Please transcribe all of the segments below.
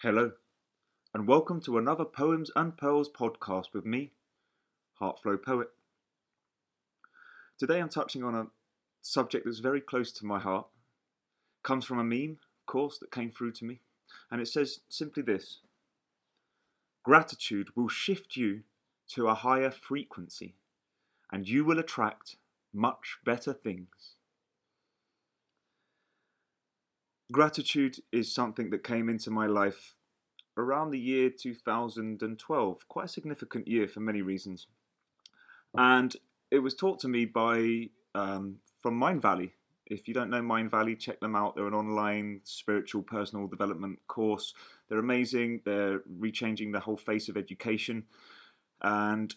Hello, and welcome to another Poems and Pearls podcast with me, Heartflow Poet. Today I'm touching on a subject that's very close to my heart. Comes from a meme, of course, that came through to me, and it says simply this Gratitude will shift you to a higher frequency, and you will attract much better things. Gratitude is something that came into my life around the year 2012, quite a significant year for many reasons. And it was taught to me by um, from Mindvalley. If you don't know Mindvalley, check them out. They're an online spiritual personal development course. They're amazing. They're rechanging the whole face of education. And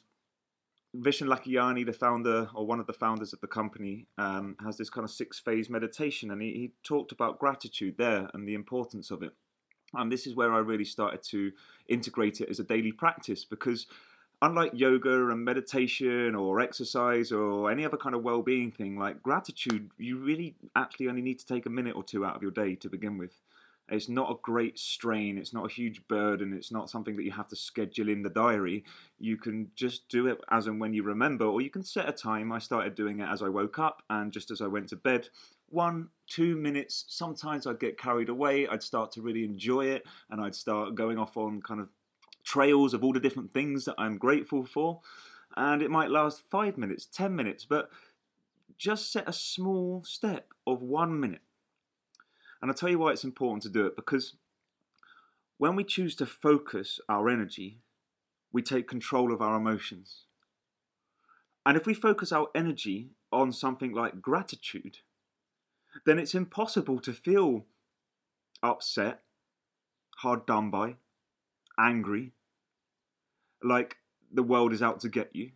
Vishen Lakhiani, the founder or one of the founders of the company, um, has this kind of six phase meditation, and he, he talked about gratitude there and the importance of it. And this is where I really started to integrate it as a daily practice because, unlike yoga and meditation or exercise or any other kind of well being thing, like gratitude, you really actually only need to take a minute or two out of your day to begin with. It's not a great strain, it's not a huge burden, it's not something that you have to schedule in the diary. You can just do it as and when you remember, or you can set a time. I started doing it as I woke up and just as I went to bed. One, two minutes. Sometimes I'd get carried away, I'd start to really enjoy it, and I'd start going off on kind of trails of all the different things that I'm grateful for. And it might last five minutes, ten minutes, but just set a small step of one minute and I'll tell you why it's important to do it because when we choose to focus our energy, we take control of our emotions. And if we focus our energy on something like gratitude, then it's impossible to feel upset, hard done by, angry, like the world is out to get you.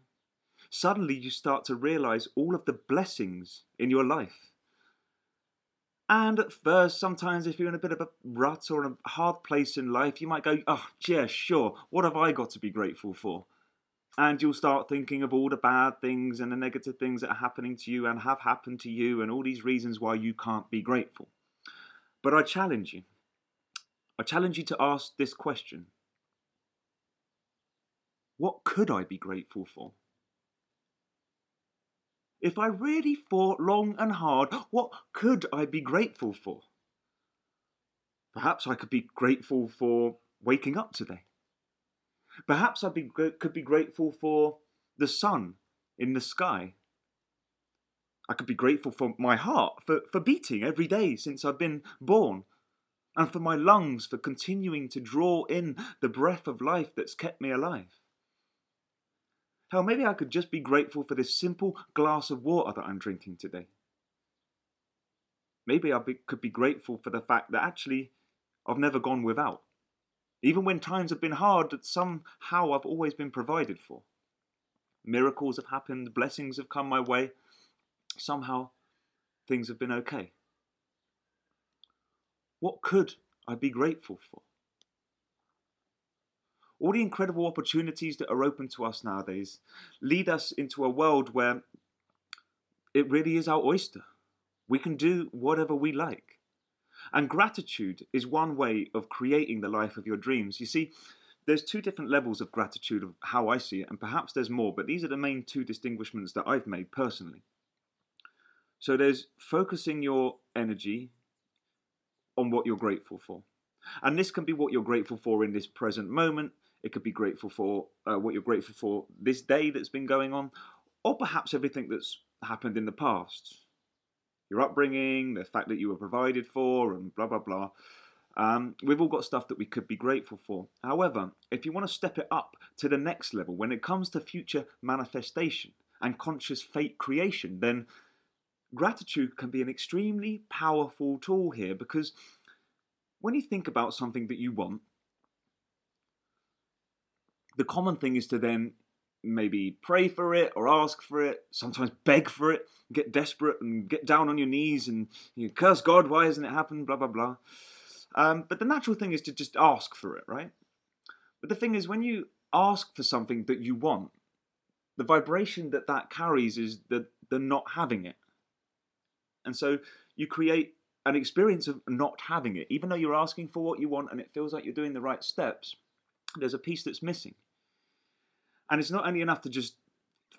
Suddenly, you start to realize all of the blessings in your life and at first, sometimes if you're in a bit of a rut or a hard place in life, you might go, oh, yeah, sure, what have I got to be grateful for? And you'll start thinking of all the bad things and the negative things that are happening to you and have happened to you and all these reasons why you can't be grateful. But I challenge you. I challenge you to ask this question What could I be grateful for? If I really thought long and hard, what could I be grateful for? Perhaps I could be grateful for waking up today. Perhaps I could be grateful for the sun in the sky. I could be grateful for my heart for, for beating every day since I've been born, and for my lungs for continuing to draw in the breath of life that's kept me alive. Hell, maybe I could just be grateful for this simple glass of water that I'm drinking today. Maybe I could be grateful for the fact that actually I've never gone without. Even when times have been hard, that somehow I've always been provided for. Miracles have happened, blessings have come my way. Somehow things have been okay. What could I be grateful for? All the incredible opportunities that are open to us nowadays lead us into a world where it really is our oyster. We can do whatever we like. And gratitude is one way of creating the life of your dreams. You see, there's two different levels of gratitude of how I see it, and perhaps there's more, but these are the main two distinguishments that I've made personally. So there's focusing your energy on what you're grateful for. And this can be what you're grateful for in this present moment. It could be grateful for uh, what you're grateful for this day that's been going on, or perhaps everything that's happened in the past. Your upbringing, the fact that you were provided for, and blah, blah, blah. Um, we've all got stuff that we could be grateful for. However, if you want to step it up to the next level, when it comes to future manifestation and conscious fate creation, then gratitude can be an extremely powerful tool here because when you think about something that you want, the common thing is to then maybe pray for it or ask for it, sometimes beg for it, get desperate and get down on your knees and you know, curse God, why hasn't it happened, blah, blah, blah. Um, but the natural thing is to just ask for it, right? But the thing is, when you ask for something that you want, the vibration that that carries is the, the not having it. And so you create an experience of not having it. Even though you're asking for what you want and it feels like you're doing the right steps, there's a piece that's missing. And it's not only enough to just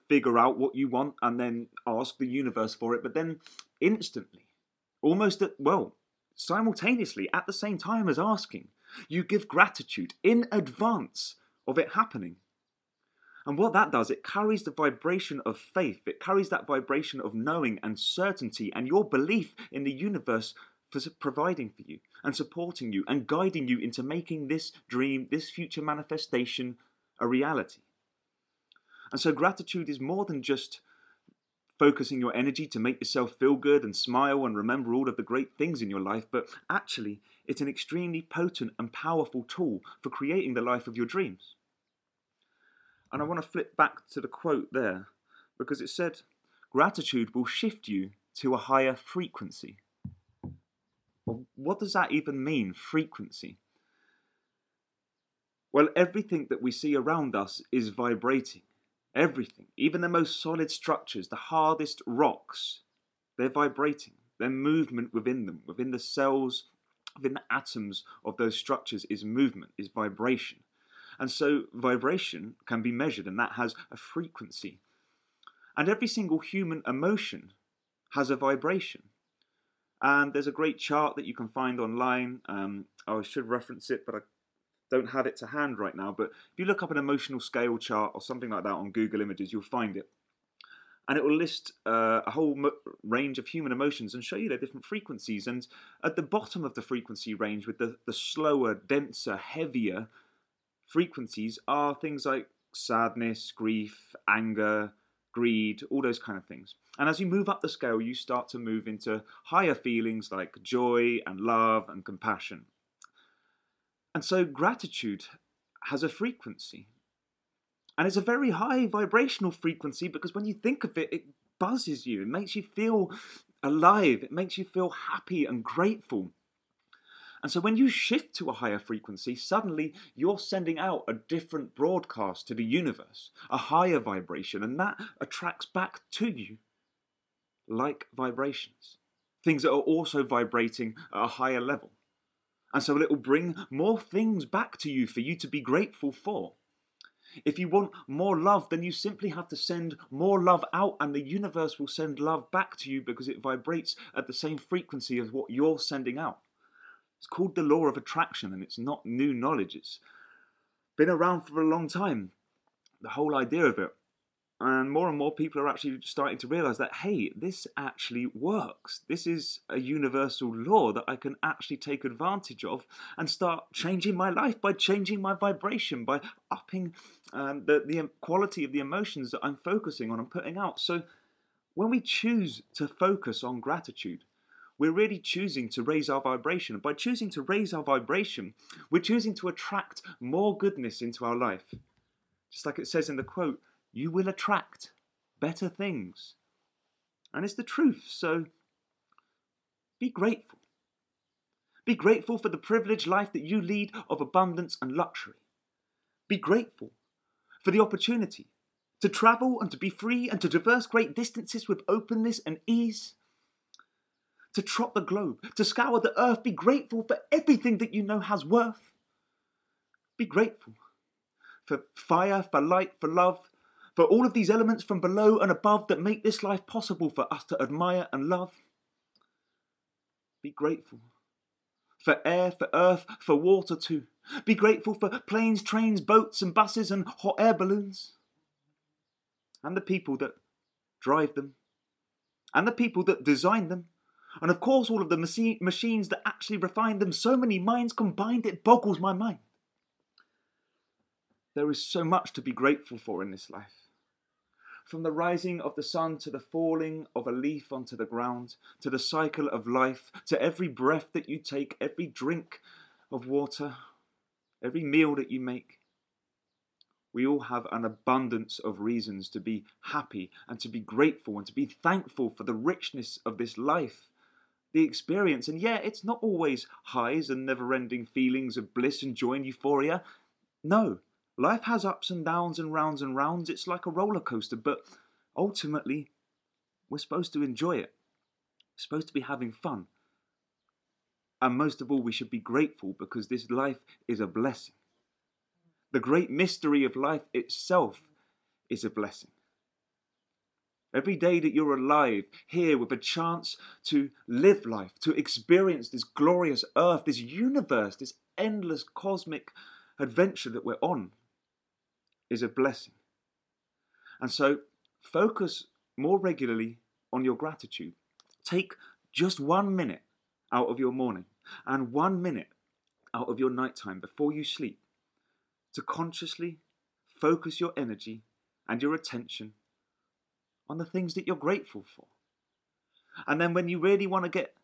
figure out what you want and then ask the universe for it, but then instantly, almost at, well, simultaneously, at the same time as asking, you give gratitude in advance of it happening. And what that does, it carries the vibration of faith. It carries that vibration of knowing and certainty and your belief in the universe for providing for you and supporting you and guiding you into making this dream, this future manifestation, a reality. And so, gratitude is more than just focusing your energy to make yourself feel good and smile and remember all of the great things in your life, but actually, it's an extremely potent and powerful tool for creating the life of your dreams. And I want to flip back to the quote there because it said, Gratitude will shift you to a higher frequency. Well, what does that even mean, frequency? Well, everything that we see around us is vibrating. Everything, even the most solid structures, the hardest rocks, they're vibrating. Their movement within them, within the cells, within the atoms of those structures, is movement, is vibration. And so vibration can be measured, and that has a frequency. And every single human emotion has a vibration. And there's a great chart that you can find online. Um, I should reference it, but I don't have it to hand right now. But if you look up an emotional scale chart or something like that on Google Images, you'll find it. And it will list uh, a whole range of human emotions and show you their different frequencies. And at the bottom of the frequency range, with the, the slower, denser, heavier frequencies are things like sadness, grief, anger, greed, all those kind of things. And as you move up the scale, you start to move into higher feelings like joy and love and compassion. And so gratitude has a frequency. And it's a very high vibrational frequency because when you think of it, it buzzes you. It makes you feel alive. It makes you feel happy and grateful. And so when you shift to a higher frequency, suddenly you're sending out a different broadcast to the universe, a higher vibration, and that attracts back to you like vibrations. Things that are also vibrating at a higher level. And so it will bring more things back to you for you to be grateful for. If you want more love, then you simply have to send more love out, and the universe will send love back to you because it vibrates at the same frequency as what you're sending out. It's called the law of attraction, and it's not new knowledge. It's been around for a long time, the whole idea of it. And more and more people are actually starting to realize that, hey, this actually works. This is a universal law that I can actually take advantage of and start changing my life by changing my vibration, by upping um, the, the quality of the emotions that I'm focusing on and putting out. So when we choose to focus on gratitude, we're really choosing to raise our vibration. By choosing to raise our vibration, we're choosing to attract more goodness into our life. Just like it says in the quote, you will attract better things. And it's the truth. So be grateful. Be grateful for the privileged life that you lead of abundance and luxury. Be grateful for the opportunity to travel and to be free and to traverse great distances with openness and ease to trot the globe, to scour the earth. Be grateful for everything that you know has worth. Be grateful for fire, for light, for love, for all of these elements from below and above that make this life possible for us to admire and love. Be grateful for air, for earth, for water too. Be grateful for planes, trains, boats, and buses, and hot air balloons. And the people that drive them, and the people that design them, and of course, all of the machi- machines that actually refine them, so many minds combined, it boggles my mind. There is so much to be grateful for in this life. From the rising of the sun to the falling of a leaf onto the ground, to the cycle of life, to every breath that you take, every drink of water, every meal that you make, we all have an abundance of reasons to be happy and to be grateful and to be thankful for the richness of this life the experience. And yeah, it's not always highs and never ending feelings of bliss and joy and euphoria. No, life has ups and downs and rounds and rounds. It's like a roller coaster, but ultimately, we're supposed to enjoy it. We're supposed to be having fun. And most of all, we should be grateful because this life is a blessing. The great mystery of life itself is a blessing. Every day that you're alive here with a chance to live life, to experience this glorious earth, this universe, this endless cosmic adventure that we're on, is a blessing. And so focus more regularly on your gratitude. Take just one minute out of your morning and one minute out of your nighttime before you sleep to consciously focus your energy and your attention on the things that you're grateful for. And then when you really want to get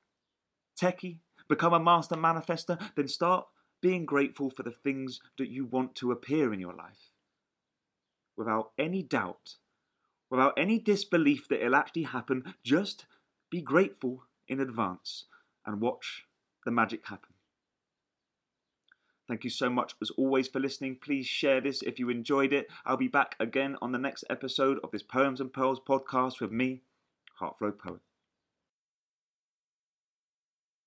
techie, become a master manifester, then start being grateful for the things that you want to appear in your life without any doubt, without any disbelief that it'll actually happen. Just be grateful in advance and watch the magic happen. Thank you so much, as always, for listening. Please share this if you enjoyed it. I'll be back again on the next episode of this Poems and Pearls podcast with me, Heartflow Poet.